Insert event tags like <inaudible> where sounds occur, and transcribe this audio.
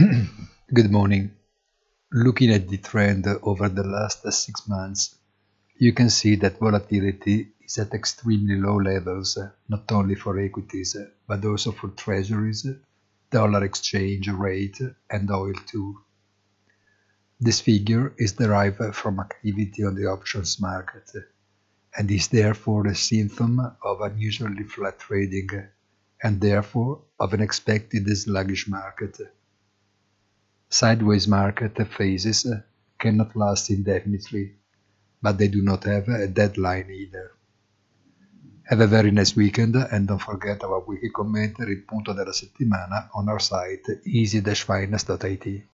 <clears throat> Good morning. Looking at the trend over the last six months, you can see that volatility is at extremely low levels, not only for equities, but also for treasuries, dollar exchange rate, and oil too. This figure is derived from activity on the options market and is therefore a symptom of unusually flat trading and therefore of an expected sluggish market. Sideways market phases uh, cannot last indefinitely, but they do not have a deadline either. Have a very nice weekend and don't forget our weekly commentary punto della settimana on our site easy-finance.it.